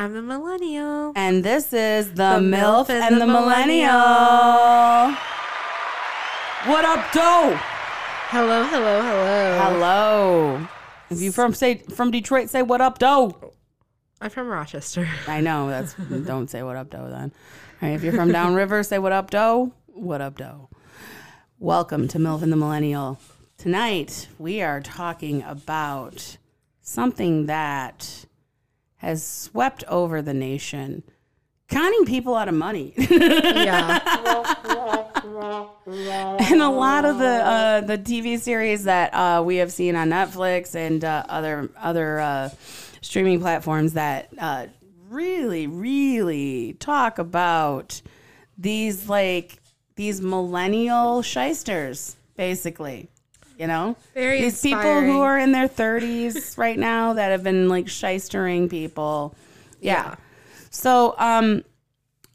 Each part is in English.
I'm the millennial. And this is the, The MILF, MILF and the the Millennial. What up, Doe? Hello, hello, hello. Hello. If you from say from Detroit, say what up, Doe. I'm from Rochester. I know that's don't say what up, Doe. Then, right, if you're from downriver, say what up, Doe. What up, Doe. Welcome to MILF and the Millennial. Tonight we are talking about something that has swept over the nation, conning people out of money. yeah. and a lot of the uh, the TV series that uh, we have seen on Netflix and uh, other other uh, streaming platforms that uh, really really talk about these like these millennial shysters, basically. You know, Very these people who are in their thirties right now that have been like shystering people. yeah. Yeah. So, um,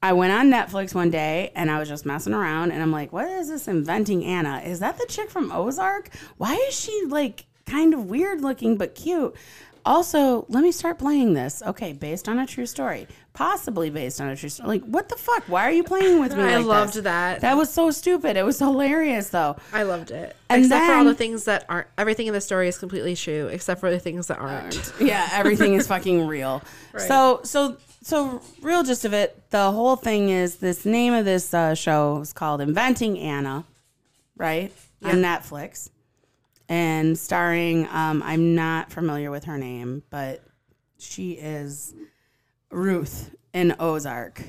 I went on Netflix one day and I was just messing around and I'm like, what is this inventing Anna? Is that the chick from Ozark? Why is she like kind of weird looking but cute? Also, let me start playing this. Okay, based on a true story. Possibly based on a true story. Like, what the fuck? Why are you playing with me? I like loved this? that. That was so stupid. It was hilarious though. I loved it. And except for all the things that aren't. Everything in the story is completely true, except for the things that aren't. yeah, everything is fucking real. So so so real gist of it, the whole thing is this name of this uh, show is called Inventing Anna, right? On Netflix. And starring um I'm not familiar with her name, but she is Ruth in Ozark.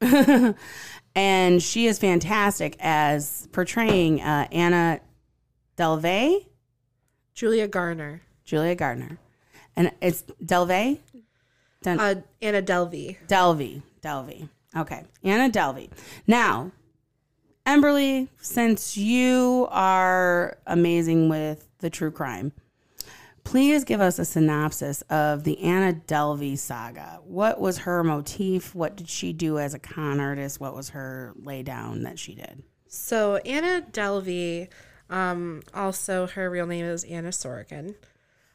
and she is fantastic as portraying uh, Anna Delvey, Julia Garner, Julia Gardner. And it's Delvey? uh, Anna Delvey. Delvey. Delvey. Okay. Anna Delvey. Now, Emberly, since you are amazing with the true crime, please give us a synopsis of the Anna Delvey saga. What was her motif? What did she do as a con artist? What was her laydown that she did? So Anna Delvey, um, also her real name is Anna Sorokin.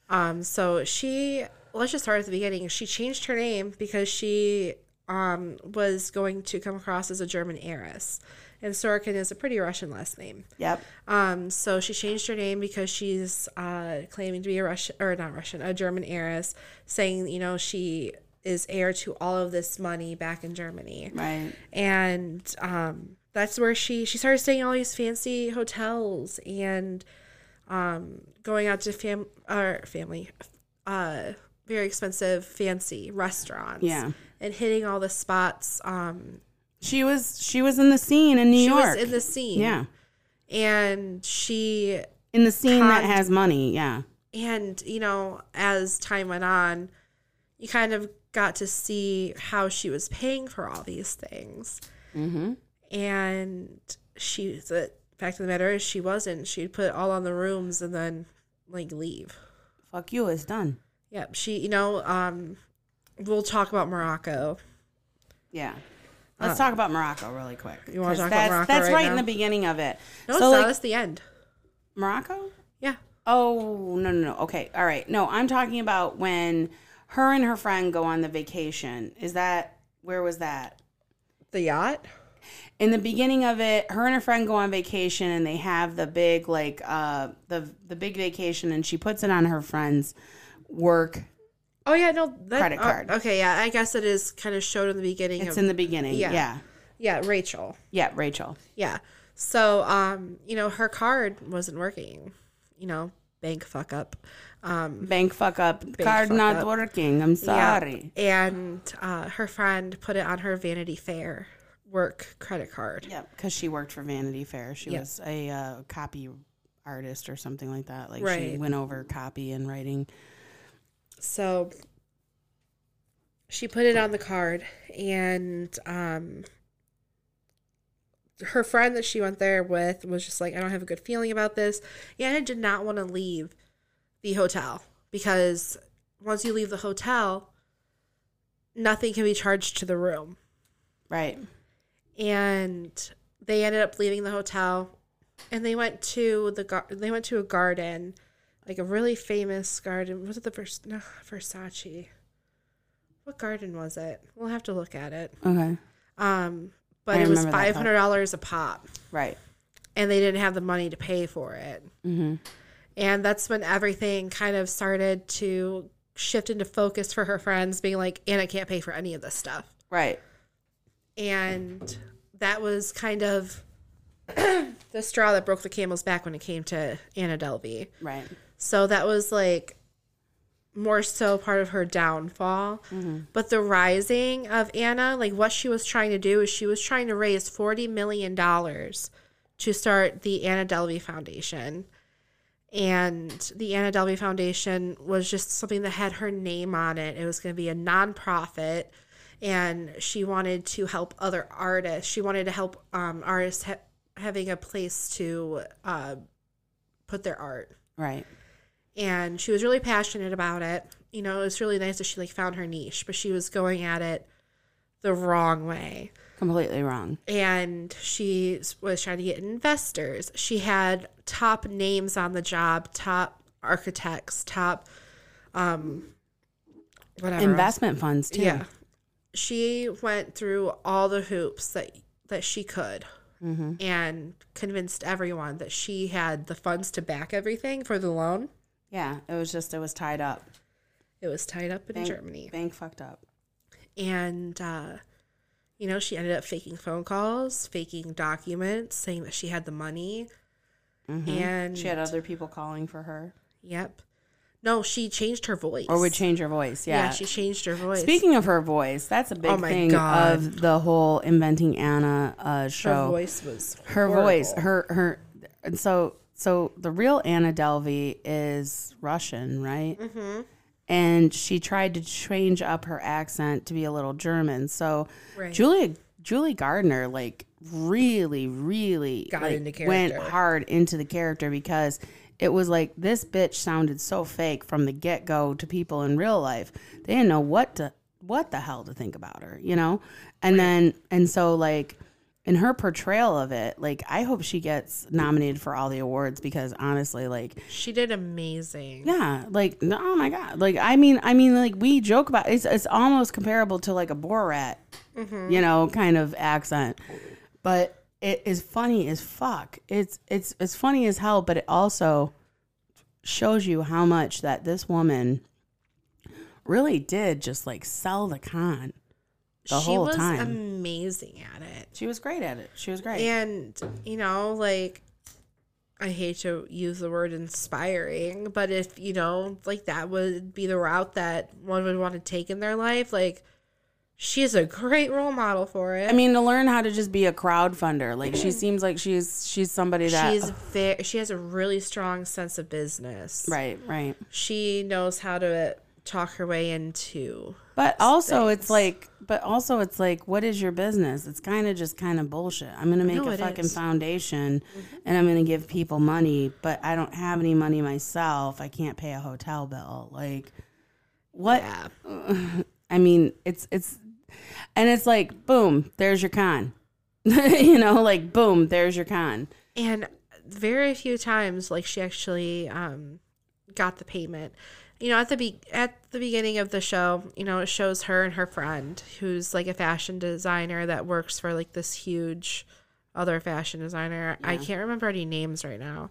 Um, so she let's just start at the beginning. She changed her name because she um, was going to come across as a German heiress, and Sorokin is a pretty Russian last name. Yep. Um, so she changed her name because she's uh, claiming to be a Russian or not Russian, a German heiress, saying you know she is heir to all of this money back in Germany Right. and um, that's where she she started staying in all these fancy hotels and um, going out to fam or family uh, very expensive fancy restaurants Yeah. and hitting all the spots um, She was she was in the scene in New she York. was in the scene yeah. and she In the scene that has money. Yeah. and you know as time went on you kind of got to see how she was paying for all these things Mm-hmm. and she the fact of the matter is she wasn't she'd put all on the rooms and then like leave Fuck you, it's done. yep she you know um we'll talk about morocco Yeah. Let's talk about Morocco really quick. You wanna 'cause talk about that's, Morocco That's right right in the beginning of it. no so like that's the end Morocco? yeah Oh no no no. Okay, all right. No, I'm talking about when her and her friend go on the vacation. Is that where was that? the yacht In the beginning of it, her and her friend go on vacation and they have the big like uh the the big vacation and she puts it on her friend's work. Oh yeah no that, Credit uh, card. okay yeah i guess it is kind of showed in the beginning It's of, in the beginning. yeah. Yeah. yeah rachel Yeah, Rachel. Yeah. So, um, you know, her card wasn't working. You know, bank fuck up. Um, Bank fuck up. Card fuck not up. working. I'm sorry. Yeah. And uh, her friend put it on her Vanity Fair work credit card. Yeah, because she worked for Vanity Fair. She Yeah. was a uh, copy artist or something like that. Like she went over copy and writing. So she put it on the card, and um, her friend that she went there with was just like, I don't have a good feeling about this. Anna did not want to leave the hotel because once you leave the hotel, nothing can be charged to the room. Right. And they ended up leaving the hotel, and they went to the gar- they went to a garden, like a really famous garden. Was it the Vers- no, Versace? what garden was it? We'll have to look at it. Okay. Um, but I it was remember that five part. hundred dollars a pop, Right. and they didn't have the money to pay for it. Mm-hmm. And that's when everything kind of started to shift into focus for her friends, being like, "Anna can't pay for any of this stuff." Right. and that was kind of the straw that broke the camel's back when it came to Anna Delvey. Right. So that was like more so part of her downfall. But the rising of Anna, like what she was trying to do is she was trying to raise $40 million to start the Anna Delvey Foundation. And the Anna Delvey Foundation was just something that had her name on it. It was going to be a nonprofit, and she wanted to help other artists. She wanted to help um, artists ha- having a place to uh, put their art Right. And she was really passionate about it. You know, it was really nice that she like found her niche, but she was going at it the wrong way. Completely wrong. And she was trying to get investors. She had top names on the job, top architects, top um whatever. Investment funds too. Yeah. She went through all the hoops that that she could Mm-hmm. and convinced everyone that she had the funds to back everything for the loan. Yeah. It was just it was tied up. It was tied up in Bank, Germany. Bank fucked up. and uh, you know she ended up faking phone calls faking documents saying that she had the money and Mm-hmm. She had other people calling for her. yep no she changed her voice Or would change her voice. yeah. Yeah. she changed her voice Speaking of her voice, that's a big Oh thing God. of the whole inventing Anna uh, her show. voice was her voice her her and so so the real anna delvey is russian right? Mm-hmm. and she tried to change up her accent to be a little german. So Right. julia julie gardner like really really Got like, into went hard into the character because it was like this bitch sounded so fake from the get-go to people in real life. They didn't know what to what the hell to think about her you know? And then and so like in her portrayal of it, like I hope she gets nominated for all the awards because honestly, like she did amazing. Yeah, like no, oh my god, like I mean, I mean, like we joke about it's it's almost comparable to like a Borat, mm-hmm. you know, kind of accent, but it is funny as fuck. It's it's it's funny as hell, but it also shows you how much that this woman really did just like sell the con the she whole was time. amazing at it she was great at it. She was great. and you know like i hate to use the word inspiring but if you know like that would be the route that one would want to take in their life like she's a great role model for it I mean, to learn how to just be a crowdfunder, like she mm-hmm. seems like she's she's somebody that she's very she has a really strong sense of business right, right. she knows how to talk her way into But also, it's like, but also, it's like, what is your business? It's kind of just kind of bullshit. I'm gonna make No, a fucking is. foundation, and I'm gonna give people money, but I don't have any money myself. I can't pay a hotel bill. Like, what? yeah I mean, it's it's, and it's like, boom, there's your con. you know, like, boom, there's your con. and very few times like she actually um got the payment you know at the be- at the beginning of the show you know it shows her and her friend who's like a fashion designer that works for like this huge other fashion designer i can't remember any names right now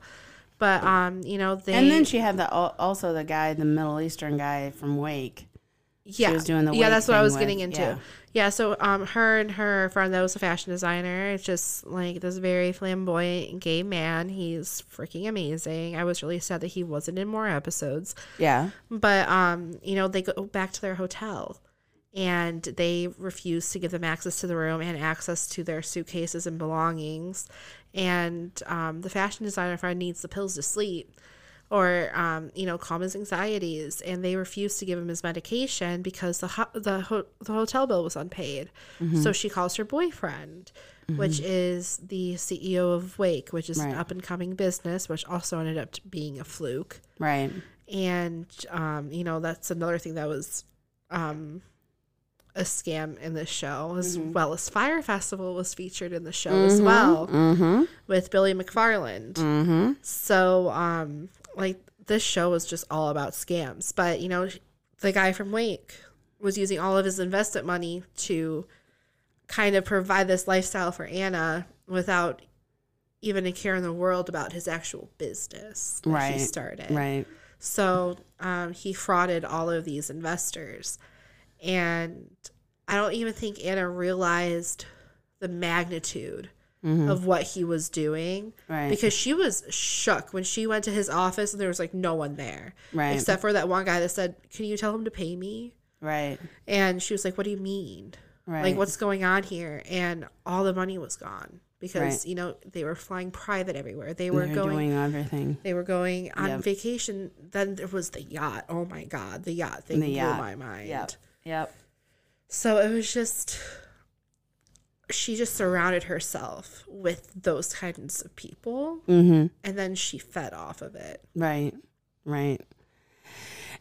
but um you know they And then she had the also the guy, the Middle Eastern guy from Wake. Yeah was doing the yeah that's what i was with- getting into yeah. yeah. so um her and her friend that was a fashion designer it's just like this very flamboyant gay man he's freaking amazing i was really sad that he wasn't in more episodes Yeah. but um you know they go back to their hotel and they refuse to give them access to the room and access to their suitcases and belongings and um, the fashion designer friend needs the pills to sleep or um, you know calm his anxieties and they refused to give him his medication because the ho- the, ho- the hotel bill was unpaid. So she calls her boyfriend which is the CEO of Wake which is an up and coming business which also ended up being a fluke. Right. and um, you know that's another thing that was um, a scam in this show as well as Fyre festival was featured in the show as well Mm-hmm. with billy mcfarland. Mm-hmm. so um, like this show was just all about scams but you know the guy from wake was using all of his investment money to kind of provide this lifestyle for Anna without even a care in the world about his actual business that Right, he started. Right. So um, he frauded all of these investors. And I don't even think Anna realized the magnitude of what he was doing Mm-hmm. Right. because she was shook when she went to his office and there was like no one there. Right. Except for that one guy that said, Can you tell him to pay me? Right. And she was like, What do you mean? Right. Like, what's going on here? And all the money was gone because, Right. you know, they were flying private everywhere. They were going doing everything. they were going on Yep. vacation. Then there was the yacht. Oh my god, the yacht thing The blew yacht. my mind. Yep. Yep. So it was just she just surrounded herself with those kinds of people Mm-hmm. and then she fed off of it. Right. Right.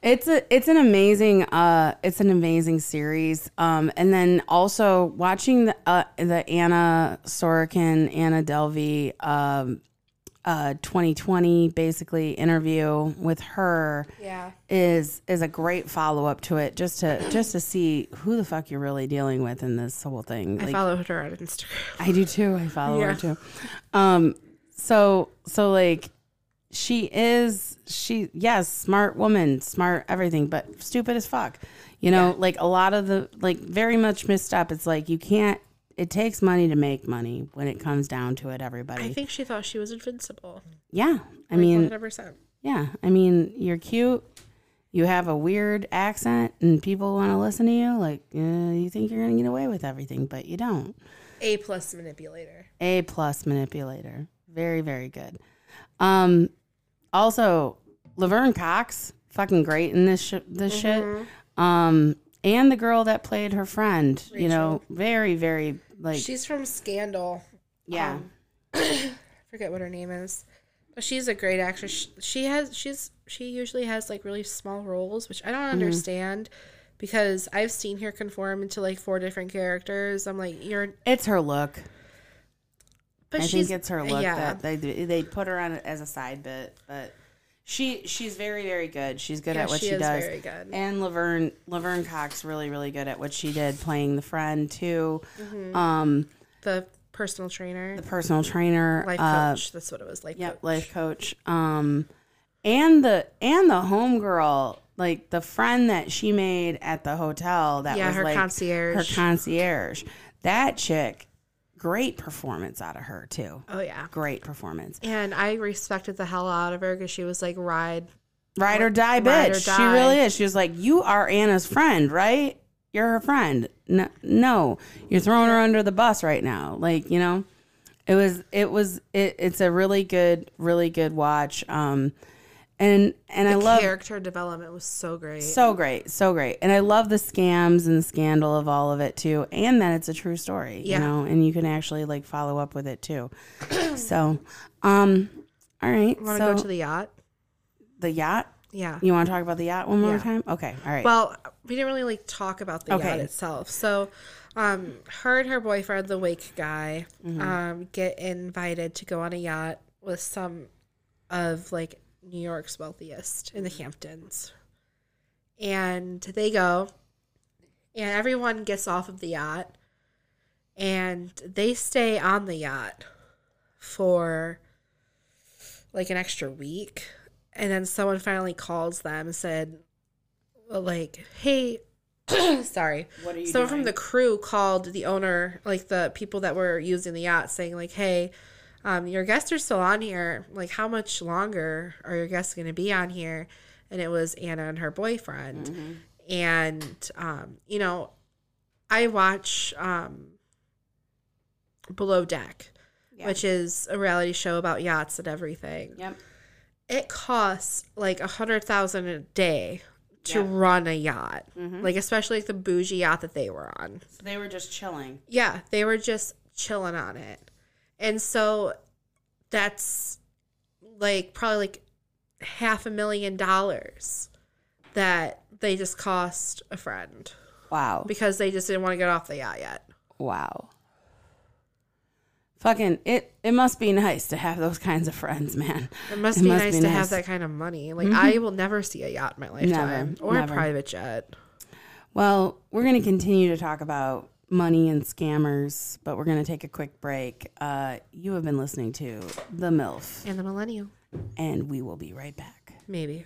It's a it's an amazing uh it's an amazing series. Um and then also watching the uh the Anna Sorokin, Anna Delvey um uh 2020 basically interview with her Yeah. is is a great follow up to it just to just to see who the fuck you're really dealing with in this whole thing. I Like followed her on Instagram. I do too. I follow her too. Um, so so like she is she yes smart woman smart everything but stupid as fuck you know like a lot of the like very much missed up it's like you can't it takes money to make money when it comes down to it everybody I think she thought she was invincible. yeah i Like mean 100%. yeah i mean you're cute you have a weird accent and people want to listen to you like uh, you think you're gonna get away with everything but you don't A plus manipulator. A plus manipulator. Very, very good. Um, also, Laverne Cox, fucking great in this sh- this Mm-hmm. shit. Um, and the girl that played her friend, you know, very, very like She's from Scandal. yeah, um, forget what her name is but she's a great actress she, she has she's she usually has like really small roles which i don't Mm-hmm. understand because i've seen her conform into like four different characters i'm like you're it's her look. but I she's think it's her look yeah that they they put her on as a side bit, but she she's very, very good. She's good Yeah, at what she she, does. very good. And Laverne Laverne Cox really, really good at what she did, playing the friend too. Mm-hmm. Um, the personal trainer the personal trainer, life uh, coach that's what it was life Yep, coach life coach. Um, and the and the homegirl, like the friend that she made at the hotel that Yeah, was her like concierge. her concierge. That chick, great performance out of her too. oh yeah Great performance. and i respected the hell out of her because she was like ride Ride or die, Ride or bitch. She really is. She was like, "You are Anna's friend, right? You're her friend. No, no, you're throwing her under the bus right now. Like, you know." It was it was it, it's a really good really good watch. Um and and I love character development was so great so great, so great. And I love the scams and the scandal of all of it too. And that it's a true story, Yeah. you know, and you can actually like follow up with it too. so, um all right. want to So go to the yacht the yacht. yeah You want to talk about the yacht one more Yeah. time? Okay. All right. Well, we didn't really like talk about the yacht itself. So, um, her and her boyfriend, the wake guy, Mm-hmm. um, get invited to go on a yacht with some of like New York's wealthiest in the mm. Hamptons, and they go, and everyone gets off of the yacht, and they stay on the yacht for like an extra week. And then someone finally calls them and said like hey sorry. What are you someone from the crew called the owner like the people that were using the yacht saying like hey um, your guests are still on here like how much longer are your guests going to be on here and it was anna and her boyfriend Mm-hmm. and um, you know i watch um, below deck Yeah. which is a reality show about yachts and everything Yep. it costs like a hundred thousand a day to Yeah. run a yacht Mm-hmm. like especially like the bougie yacht that they were on So they were just chilling. yeah they were just chilling on it and so that's like probably like half a million dollars that they just cost a friend Wow. because they just didn't want to get off the yacht yet Wow. Fucking it it must be nice to have those kinds of friends, man. it must It be must nice be to nice. Mm-hmm. have that kind of money like i will never see a yacht in my lifetime or never. a private jet Well, we're going to continue to talk about money and scammers, but we're going to take a quick break. Uh, you have been listening to The MILF, And the millennial. and we will be right back. Maybe.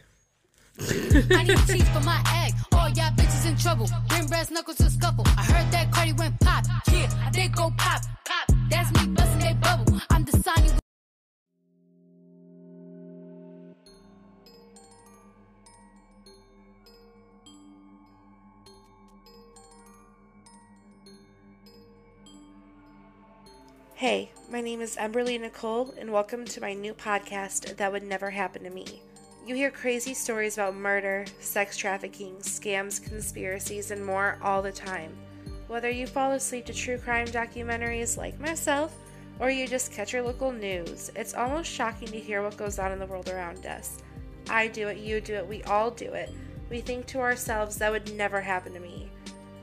I need cheese for my egg. All y'all bitches in trouble. Bring brass knuckles to scuffle. I heard that Cardi went pop. Yeah, I did go pop. Pop. That's me busting that bubble. I'm designing. Hey, my name is Emberly Nicole, and welcome to my new podcast, That Would Never Happen to Me. You hear crazy stories about murder, sex trafficking, scams, conspiracies, and more all the time. Whether you fall asleep to true crime documentaries like myself, or you just catch your local news, it's almost shocking to hear what goes on in the world around us. I do it, you do it, we all do it. We think to ourselves, that would never happen to me.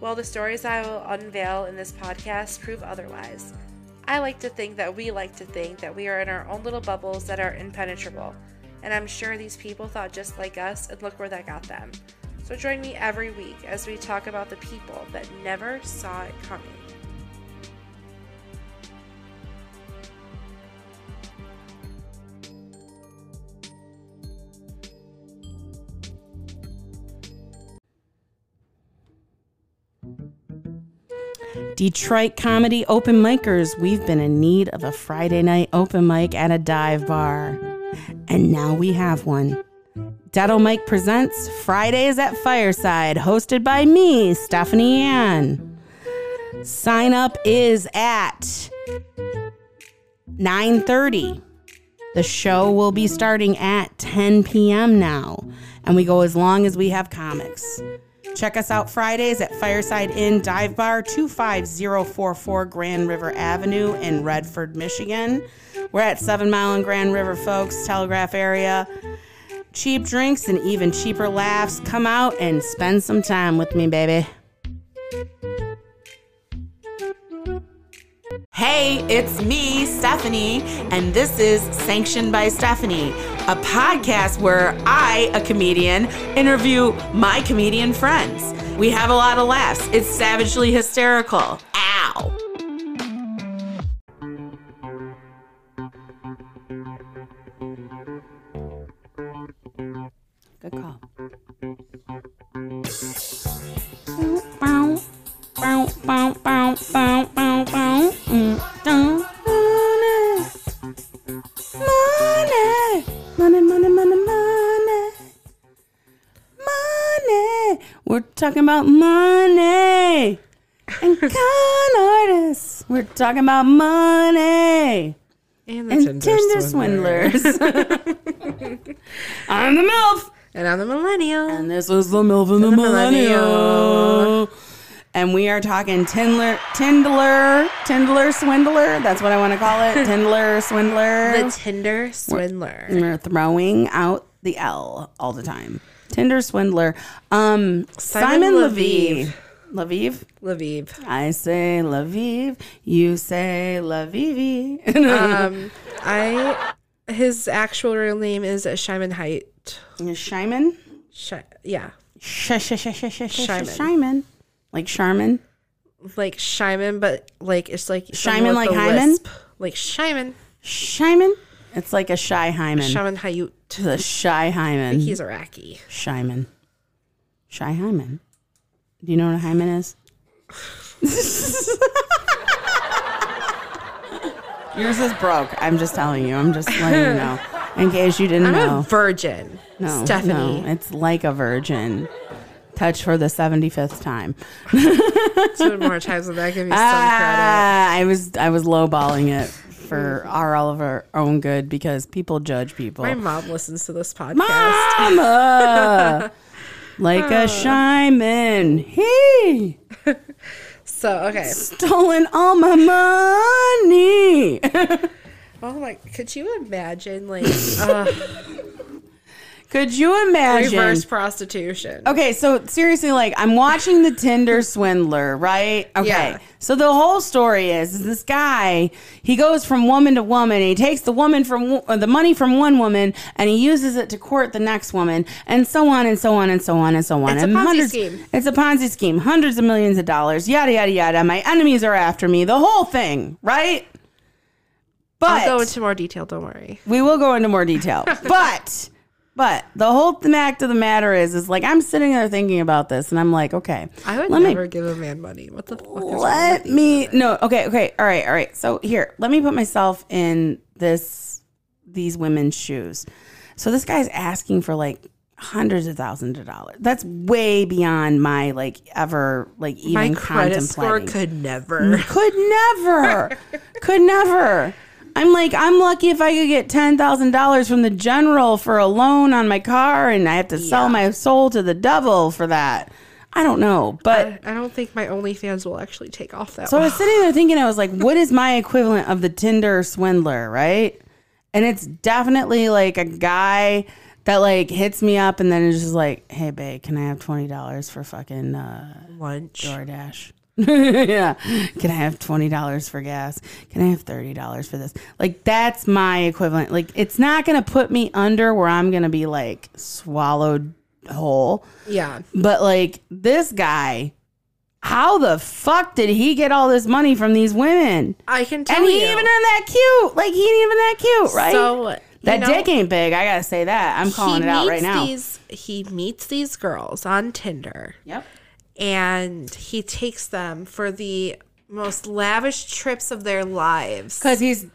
Well, the stories I will unveil in this podcast prove otherwise. I like to think that we like to think that we are in our own little bubbles that are impenetrable. And I'm sure these people thought just like us, and look where that got them. So join me every week as we talk about the people that never saw it coming. Detroit comedy open micers, we've been in need of a Friday night open mic at a dive bar. And now we have one. Detto Mike presents Fridays at Fireside, hosted by me, Stephanie Ann. Sign up is at 9:30. The show will be starting at 10 p.m. now, and we go as long as we have comics. Check us out Fridays at Fireside Inn Dive Bar, 25044 Grand River Avenue in Redford, Michigan. We're at 7 Mile and Grand River, folks, Telegraph area. Cheap drinks and even cheaper laughs. Come out and spend some time with me, baby. Hey, it's me, Stephanie, and this is Sanctioned by Stephanie, a podcast where I, a comedian, interview my comedian friends. We have a lot of laughs. It's savagely hysterical. Ow. Money, money, money, money, money. We're talking about money and con artists. We're talking about money And the and Tinder, swindlers. I'm the MILF. And I'm the millennial. And this was the MILF and the, the Millennial. Millennial. And we are talking Tindler, Tindler, Tindler Swindler. That's what I want to call it. Tindler Swindler. the Tinder swindler. We're throwing out the L all the time. Tinder Swindler. Um, Simon, Simon Leviev. Lviv. I say Leviev. You say Leviev. Um, I his actual real name is Shimon Hayut. Shyman? Sh- yeah, Sh- sh- Shyman. Shyman. Like Charmin? like Shimon, but like it's like with like Hyman? lisp. like Shimon. Shyman? It's like a shy hymen. Shimon Hayut. The shy hymen. He's Iraqi. Shyman. Shy hymen. Do you know what a hymen is? Yours is broke. I'm just telling you. I'm just letting you know. In case you didn't I'm know. a virgin. no, Stephanie. no, it's like a virgin. Touch for the 75th time. Two more times than that. Give me some credit. Ah, I was I was lowballing it for our all of our own good because people judge people. My mom listens to this podcast. Mama, like a Shyman. He So okay. stolen all my money. Oh my! Could you imagine like? uh, Could you imagine? Reverse prostitution. Okay, so seriously, like I'm watching the Tinder swindler, right? Okay. Yeah. So the whole story is, is this guy, he goes from woman to woman, and he takes the woman from uh, the money from one woman and he uses it to court the next woman, and so on and so on and so on and so on. It's a and Ponzi scheme. It's a Ponzi scheme, hundreds of millions of dollars, yada yada yada. My enemies are after me, the whole thing, right? But I'll go into more detail. Don't worry. we will go into more detail. but but the whole fact of the matter is is like I'm sitting there thinking about this and I'm like, okay. I would let me never give a man money. What the fuck? Is let me no, okay, okay. All right, all right. So here, let me put myself in this these women's shoes. So this guy's asking for like hundreds of thousands of dollars. That's way beyond my like ever like even My credit score contemplating. could never. Could never. could never. I'm like, I'm lucky if I could get ten thousand dollars from the general for a loan on my car, and I have to sell Yeah. my soul to the devil for that. I don't know, but I, I don't think my OnlyFans will actually take off that. so I was sitting there thinking, I was like, what is my equivalent of the Tinder swindler, right? And it's definitely like a guy that like hits me up and then is just like, hey, babe, can I have twenty dollars for fucking uh, lunch. DoorDash. yeah. Can I have twenty dollars for gas? Can I have thirty dollars for this? Like that's my equivalent. Like it's not gonna put me under where I'm gonna be like swallowed whole. Yeah. But like this guy, how the fuck did he get all this money from these women? I can tell And he you. even ain't that cute. Like he ain't even that cute, right? So that know, dick ain't big. I gotta say that. I'm calling it out right now. These, he meets these girls on Tinder yep. And he takes them for the most lavish trips of their lives. Because he's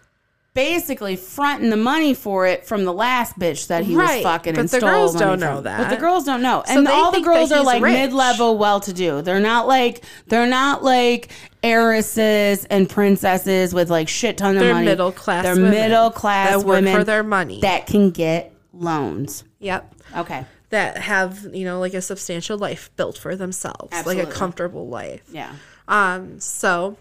basically fronting the money for it from the last bitch that he Right, was fucking but and the stole girls don't from. know But the girls don't know, So and all the girls are like rich. mid-level, well-to-do. They're not like they're not like heiresses and princesses with like shit ton of money. They're money. middle class They're middle class that women for their money. that can get loans. Yep. Okay. That have, you know, like a substantial life built for themselves, like a comfortable life. Yeah. Um, so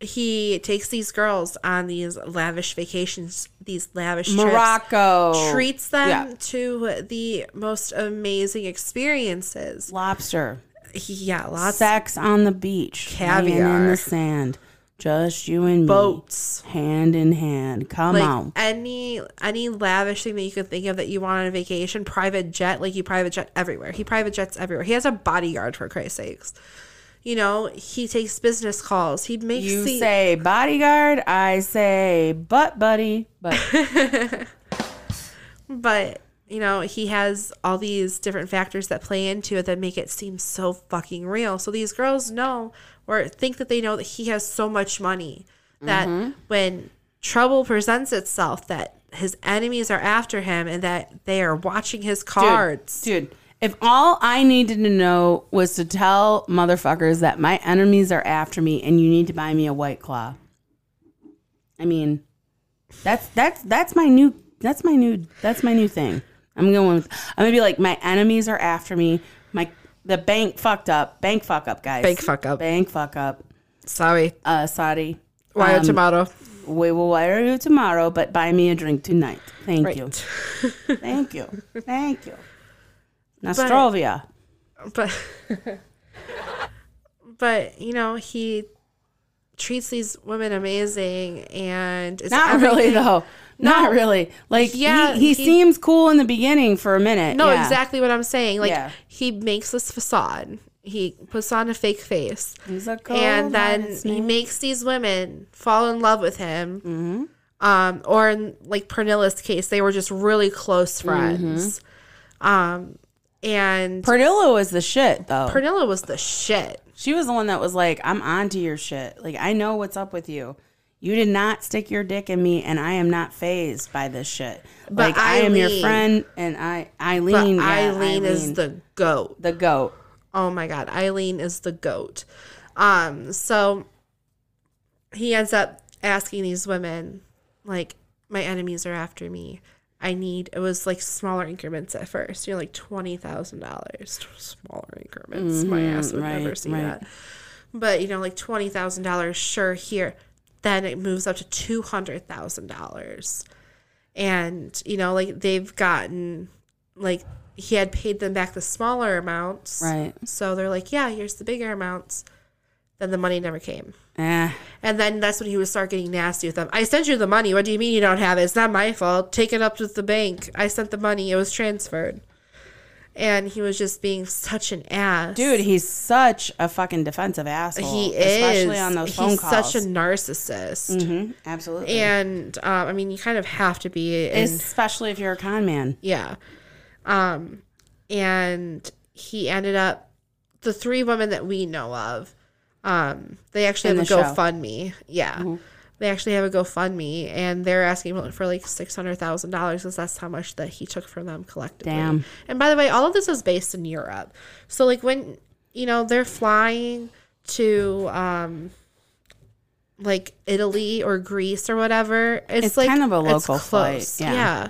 he takes these girls on these lavish vacations, these lavish trips, Morocco treats them Yeah. to the most amazing experiences. lobster. Yeah, lots Sex on the beach, laying in the sand, just you and me, boats. hand in hand. Come Like on. any any lavish thing that you could think of that you want on a vacation, private jet, like you private jet everywhere. He private jets everywhere. He has a bodyguard for Christ's sakes. You know, he takes business calls. He makes You the say bodyguard, I say butt buddy. But but you know he has all these different factors that play into it that make it seem so fucking real so these girls know or think that they know that he has so much money that Mm-hmm. when trouble presents itself that his enemies are after him and that they are watching his cards dude, if all I needed to know was to tell motherfuckers that my enemies are after me and you need to buy me a white claw. I mean, that's that's that's my new that's my new that's my new thing. I'm going with I'm gonna be like my enemies are after me. My the bank fucked up. Bank fuck up, guys. Bank fuck up. Bank fuck up. sorry Uh Saudi. why Um, tomato We will wire you tomorrow, but buy me a drink tonight. Thank right you. Thank you. Thank you. Nostrovia. but but you know he treats these women amazing and it's Not really though. Not really. Like Yeah, he, he, he- seems cool in the beginning for a minute. No, yeah. exactly what I'm saying. Like Yeah. he makes this facade. He puts on a fake face. He's a and then he makes these women fall in love with him. Mm-hmm. Um, or in like Pernilla's case, they were just really close Mm-hmm. friends. Um, and Pernilla was the shit though. Pernilla was the shit. she was the one that was like, I'm onto your shit. Like I know what's up with you. You did not stick your dick in me, and I am not phased by this shit. But like I am your friend, and I Ayleen. yeah, Ayleen is the goat. the goat. Oh my god, Ayleen is the goat. Um, so he ends up asking these women, like, my enemies are after me. I need it was like smaller increments at first, you know, like twenty thousand dollars. Smaller increments. my ass would never see right. that. But you know, like twenty thousand dollars, sure, here. Then it moves up to two hundred thousand dollars. And, you know, like they've gotten like he had paid them back the smaller amounts. Right. So they're like, yeah, here's the bigger amounts. Then the money never came. Eh. And then that's when he would start getting nasty with them. I sent you the money. What do you mean you don't have it? It's not my fault. Take it up with the bank. I sent the money. It was transferred. And he was just being such an ass. Dude, he's such a fucking defensive asshole. he is. Especially on those phone He's calls. such a narcissist. Mhm, Absolutely. And um, I mean, you kind of have to be. Especially if you're a con man. Yeah. Um, and he ended up the three women that we know of. Um, they actually In have a the. Mm-hmm. GoFundMe. Yeah. They actually have a GoFundMe, and they're asking for like six hundred thousand dollars because that's how much that he took from them collectively. Damn. And by the way, all of this is based in Europe. So like when you know they're flying to um like Italy or Greece or whatever, it's, It's like kind of a local flight, yeah. yeah.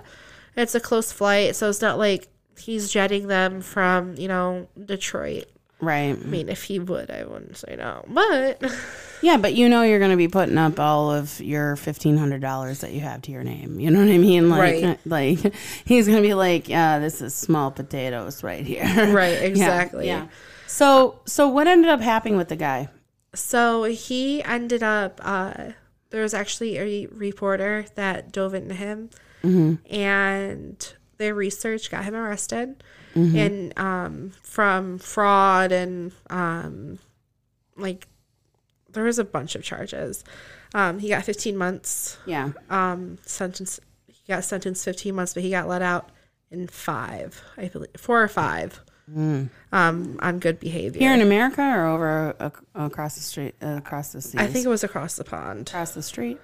It's a close flight, so it's not like he's jetting them from, you know, Detroit. Right. I mean, if he would, I wouldn't say no. But Yeah, but you know you're going to be putting up all of your fifteen hundred dollars that you have to your name. You know what I mean? Like, Right. like he's going to be like, "Yeah, this is small potatoes right here." Right, exactly. Yeah. So, so what ended up happening with the guy? so he ended up uh there was actually a reporter that dove into him and their research got him arrested and um from fraud and um like there was a bunch of charges. Um he got 15 months. Yeah. um sentence he got sentenced 15 months but he got let out in five i believe four or five. Um on good behavior. Here in America or over ac- across the street, uh, across the seas? i think it was across the pond. Across the street.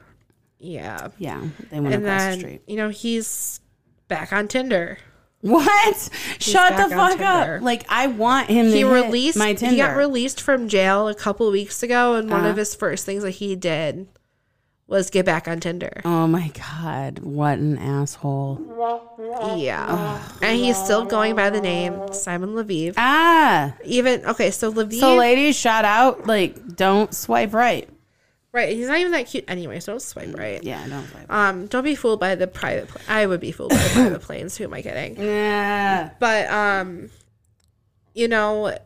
yeah. Yeah, they went and across then the street. you know he's back on tinder What? Shut the fuck up! Like I want him to he hit released my Tinder. he got released from jail a couple weeks ago and one Uh-huh. of his first things that he did was get back on tinder oh my god! What an asshole! yeah and he's still going by the name simon leviev Ah. even okay so leviev So, ladies, shout out. Like, don't swipe right. Right he's not even that cute anyway so don't swipe right Yeah, don't swipe. um don't be fooled by the private pla- i would be fooled by the private planes who am i kidding Yeah. But um, you know,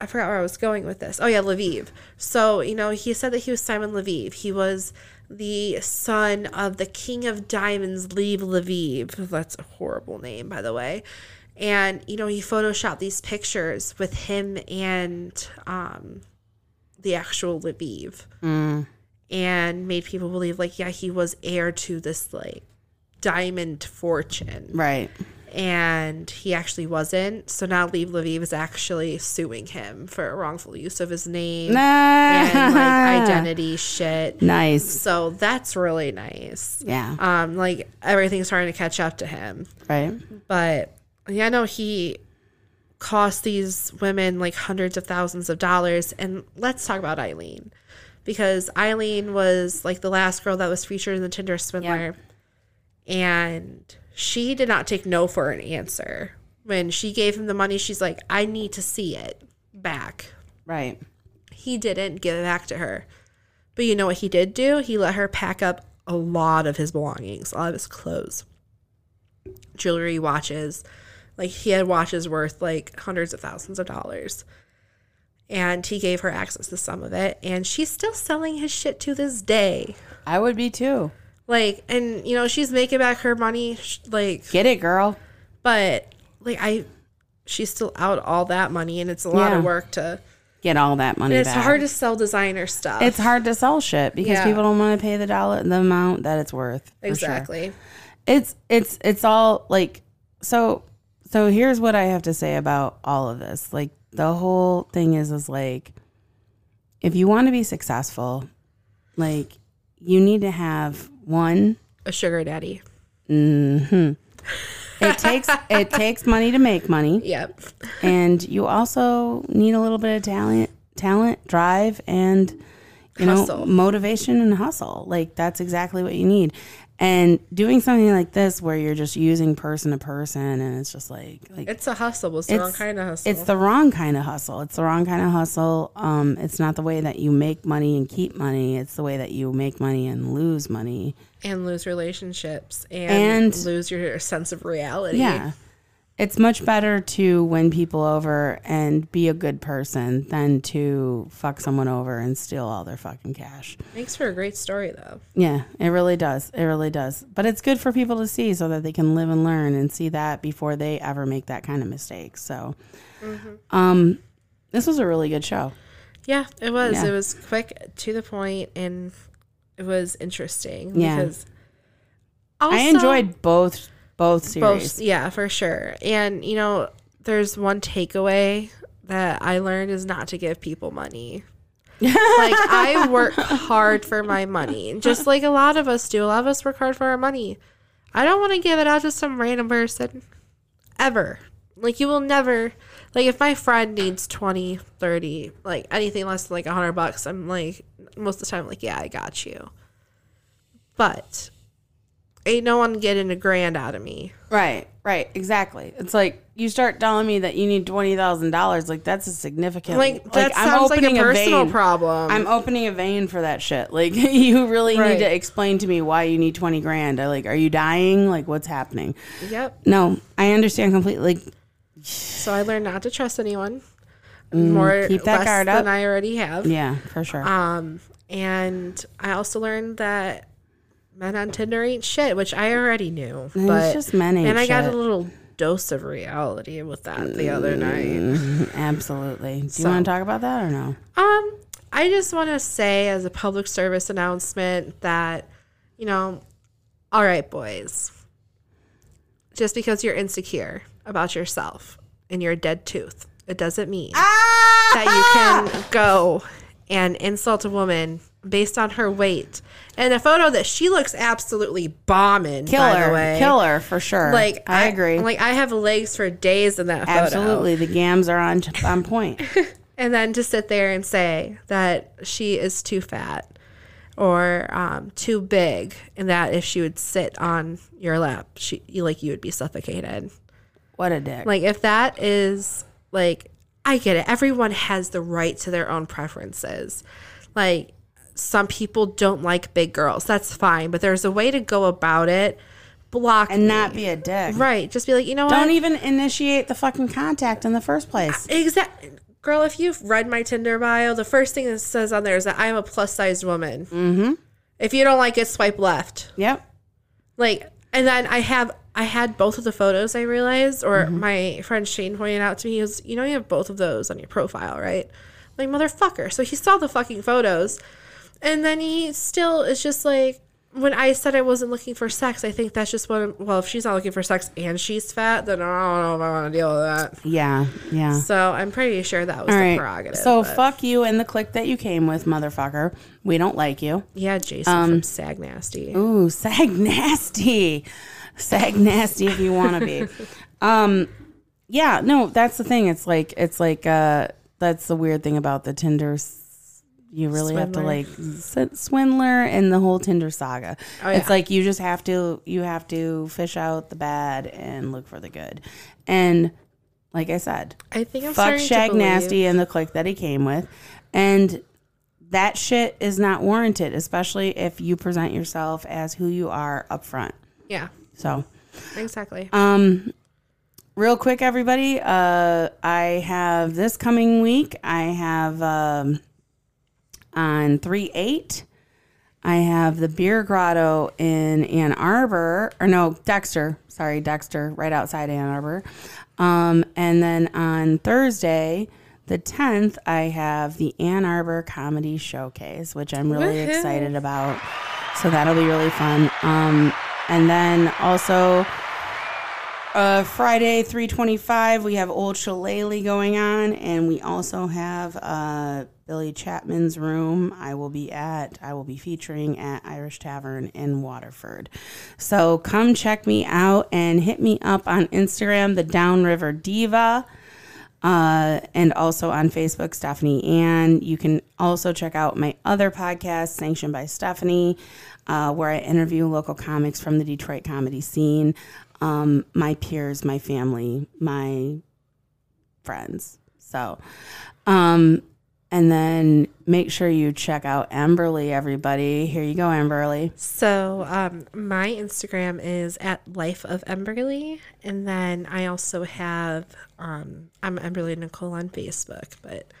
I forgot where I was going with this. Oh yeah, Lviv. So you know, he said that he was Simon Lviv. He was the son of the King of Diamonds, Lev Lviv. That's a horrible name, by the way. And you know, he photoshopped these pictures with him and um, the actual Lviv, and made people believe like, yeah, he was heir to this like diamond fortune Right. and he actually wasn't. So now Leave Lviv is actually suing him for wrongful use of his name Nah. and like identity shit. Nice. So that's really nice. Yeah. Um, like everything's starting to catch up to him. Right. But yeah, no, he cost these women like hundreds of thousands of dollars. And let's talk about Ayleen. Because Ayleen was like the last girl that was featured in the Tinder Swindler. And she did not take no for an answer. When she gave him the money, she's like, I need to see it back. Right. He didn't give it back to her. But you know what he did do? He let her pack up a lot of his belongings, a lot of his clothes, jewelry, watches. Like he had watches worth like hundreds of thousands of dollars. And he gave her access to some of it. And she's still selling his shit to this day. I would be too. Like, and you know, she's making back her money. Like, Get it, girl. but like, I, she's still out all that money. And it's a lot Yeah. of work to, Get all that money it's back. hard to sell designer stuff. it's hard to sell shit because Yeah. people don't want to pay the dollar the amount that it's worth. for sure. exactly. it's it's it's all like so so here's what i have to say about all of this like the whole thing is is like if you want to be successful like you need to have one A sugar daddy. Mm-hmm. it takes it takes money to make money Yep. and you also need a little bit of talent talent drive and you Hustle. know motivation and hustle like that's exactly what you need and doing something like this where you're just using person to person and it's just like like It's a hustle. It's the wrong kind of hustle. it's the wrong kind of hustle it's the wrong kind of hustle um it's not the way that you make money and keep money it's the way that you make money and lose money and lose relationships and, And- lose your sense of reality. yeah it's much better to win people over and be a good person than to fuck someone over and steal all their fucking cash. Makes for a great story though. Yeah, it really does. It really does. But it's good for people to see so that they can live and learn and see that before they ever make that kind of mistake. So, um, this was a really good show. Yeah, it was. Yeah. It was quick to the point and it was interesting Yeah. because I enjoyed both both series. both yeah for sure. And you know there's one takeaway that i learned is not to give people money. Like i work hard for my money just like a lot of us do. A lot of us work hard for our money. I don't want to give it out to some random person ever. Like you will never like if my friend needs 20 30 like anything less than like 100 bucks i'm like most of the time like yeah i got you. But ain't no one getting a grand out of me Right, right, exactly. It's like you start telling me that you need twenty thousand dollars. Like that's a significant. Like that sounds like a personal vein. problem. I'm opening a vein for that shit. Like you really Right. need to explain to me why you need twenty grand. I like, are you dying? Like what's happening? yep. No, I understand completely. Like, So I learned not to trust anyone. More Mm, keep that guard than. I already have. yeah, for sure. Um, and I also learned that men on Tinder ain't shit, which I already knew. It's but just men ain't and I got a little dose of reality with that the other night. Mm, Absolutely. Do you want to talk about that or no? Um, I just want to say as a public service announcement that, you know, all right, boys. Just because you're insecure about yourself and you're a dead tooth, it doesn't mean that you can go and insult a woman based on her weight. And a photo that she looks absolutely bombing, Kill by her, the way. kill for sure. Like I, agree. Like I have legs for days in that photo. Absolutely, the gams are on on point. And then to sit there and say that she is too fat or um, too big, and that if she would sit on your lap, she you, like you would be suffocated. What a dick. Like if that is like, I get it. Everyone has the right to their own preferences. Like some people don't like big girls. That's fine, but there's a way to go about it. Block and not be a dick. right. Just be like, you know what? Don't what? even initiate the fucking contact in the first place. Exactly. Girl, if you've read my Tinder bio, the first thing that says on there is that I am a plus sized woman. Mm-hmm. If you don't like it, swipe left. Yep. Like, and then I have, I had both of the photos, I realized, or my friend Shane pointed out to me, he was, you know, you have both of those on your profile, right? Like, motherfucker. So he saw the fucking photos. And then he still is just like, when I said I wasn't looking for sex, I think that's just what, well, if she's not looking for sex and she's fat, then I don't know if I want to deal with that. Yeah. Yeah. So I'm pretty sure that was All the right. prerogative. So but- fuck you and the clique that you came with, motherfucker. We don't like you. yeah, Jason from Sag Nasty. Um, Ooh, sag nasty. Sag nasty if you want to be. Um, yeah, no, that's the thing. It's like it's like uh, that's the weird thing about the Tinder. You really have to like s- swindler and the whole Tinder saga. Oh, It's like you just have to you have to fish out the bad and look for the good. And like I said, I think I'm fuck Shag Nasty and the clique that he came with. And that shit is not warranted, especially if you present yourself as who you are up front. Yeah, So, exactly. um, real quick, everybody, uh, I have this coming week, I have um, on 3 8, I have the Beer Grotto in Ann Arbor, or no, Dexter, sorry, Dexter, right outside Ann Arbor. Um, and then on Thursday, the 10th, I have the Ann Arbor Comedy Showcase, which I'm really Woohoo. excited about. So that'll be really fun. Um, and then also, uh, Friday, 325, we have Old Shillelagh going on, and we also have uh, Billy Chapman's Room. I will be at, I will be featuring at Irish Tavern in Waterford. So come check me out and hit me up on Instagram, the Downriver Diva. Uh, and also on Facebook, Stephanie Ann. You can also check out my other podcast, Sanctioned by Stephanie, uh, where I interview local comics from the Detroit comedy scene, um, my peers, my family, my friends. So, um, and then make sure you check out Amberly, everybody. Here you go, Amberly. So um, my Instagram is at Life of Emberly, and then I also have um, I'm Emberly Nicole on Facebook. But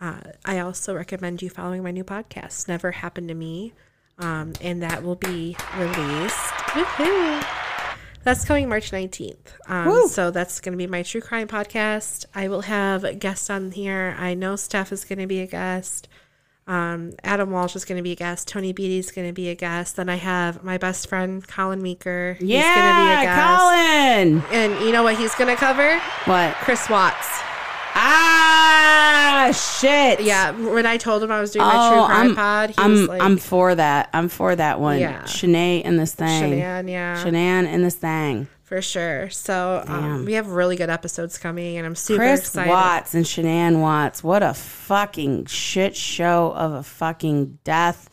uh, I also recommend you following my new podcast, Never Happened to Me, um, and that will be released. Woohoo! That's coming March 19th. Um, so that's going to be my true crime podcast. I will have guests on here. I know Steph is going to be a guest. Um, Adam Walsh is going to be a guest. Tony Beatty is going to be a guest. Then I have my best friend Colin Meeker. He's going to be a Yeah, guest. Colin. And you know what he's going to cover? What? Chris Watts. Ah, shit. Yeah, when I told him I was doing my true Oh, crime I'm, pod, he I'm, was like, I'm for that. I'm for that one. Yeah. Shanae in this thing. Shanann, yeah, Shanann in this thing. for sure. So um, we have really good episodes coming, and I'm super Chris excited. Watts and Shanann Watts. What a fucking shit show of a fucking death,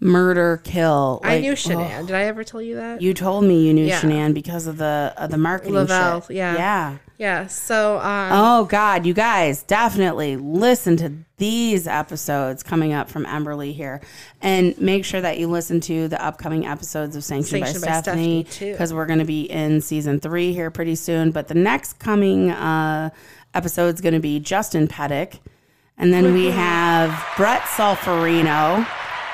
murder, kill. I Like, knew oh, Did I ever tell you that? you told me you knew Yeah. Shanann because of the of the marketing Le-Vel, shit. yeah. Yeah. yeah. So um, Oh God, you guys definitely listen to these episodes coming up from Emberly here, and make sure that you listen to the upcoming episodes of Sanctioned, Sanctioned by, by Stephanie because we're going to be in season three here pretty soon. But the next coming uh, episode is going to be Justin Pettick, and then we have Brett Solferino.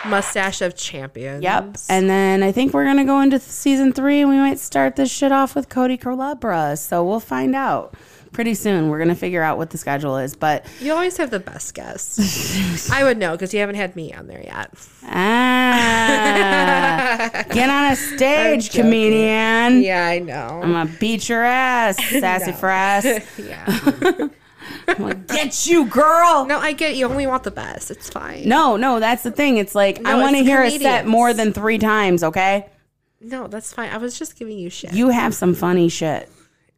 Mustache of champions. Yep, and then I think we're going to go into season three, and we might start this shit off with Cody Colabra. So we'll find out. Pretty soon, we're gonna figure out what the schedule is, but You always have the best guests. I would know because you haven't had me on there yet. Ah, get on a stage, comedian. Yeah, I know. I'm gonna beat your ass, sassy No. frass. yeah. I'm gonna get you, girl. No, I get you only want the best. It's fine. No, no, that's the thing. It's like I No, want to hear a set comedians. more than three times. Okay, No, that's fine. I was just giving you shit. you have some funny shit,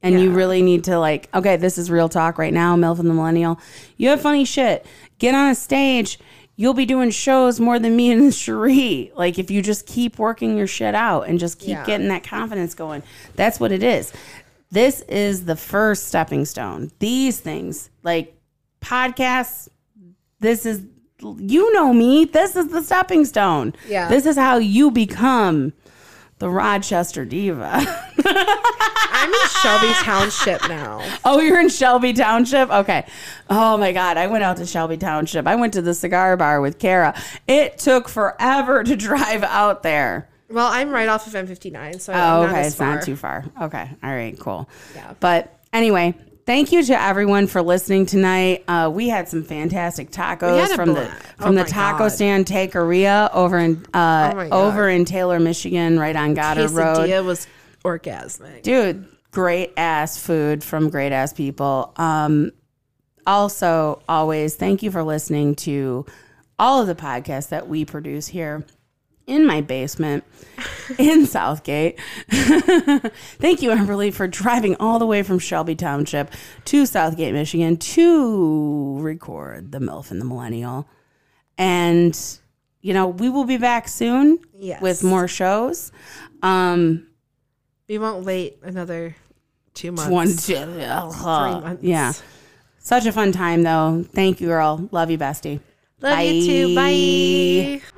and you Yeah. really need to like. Okay, this is real talk right now. Milf and the Millennial. You have funny shit. Get on a stage. You'll be doing shows more than me and Cherie. Like if you just keep working your shit out and just keep Yeah. getting that confidence going. That's what it is. This is the first stepping stone. These things, like podcasts, this is you know me. This is the stepping stone. Yeah. This is how you become the Rochester diva. I'm in Shelby Township now. Oh, you're in Shelby Township? Okay. Oh my God. I went out to Shelby Township. I went to the cigar bar with Kara. It took forever to drive out there. Well, I'm right off of M59, so Oh, I'm not okay. as It's far. not too far. Okay. All right. Cool. Yeah. But anyway, thank you to everyone for listening tonight. Uh, we had some fantastic tacos from the from Oh the taco God. stand Taqueria over in uh, Oh over in Taylor, Michigan, right on Goddard Road. Was orgasmic. dude great ass food from great ass people um also always thank you for listening to all of the podcasts that we produce here in my basement in Southgate. Thank you, Amberly, for driving all the way from Shelby Township to Southgate, Michigan to record The MILF and the Millennial. And, you know, we will be back soon Yes. with more shows. Um, We won't wait another two months. one, Three two, months. yeah. Such a fun time, though. Thank you, girl. Love you, bestie. Love you too. Bye. Bye.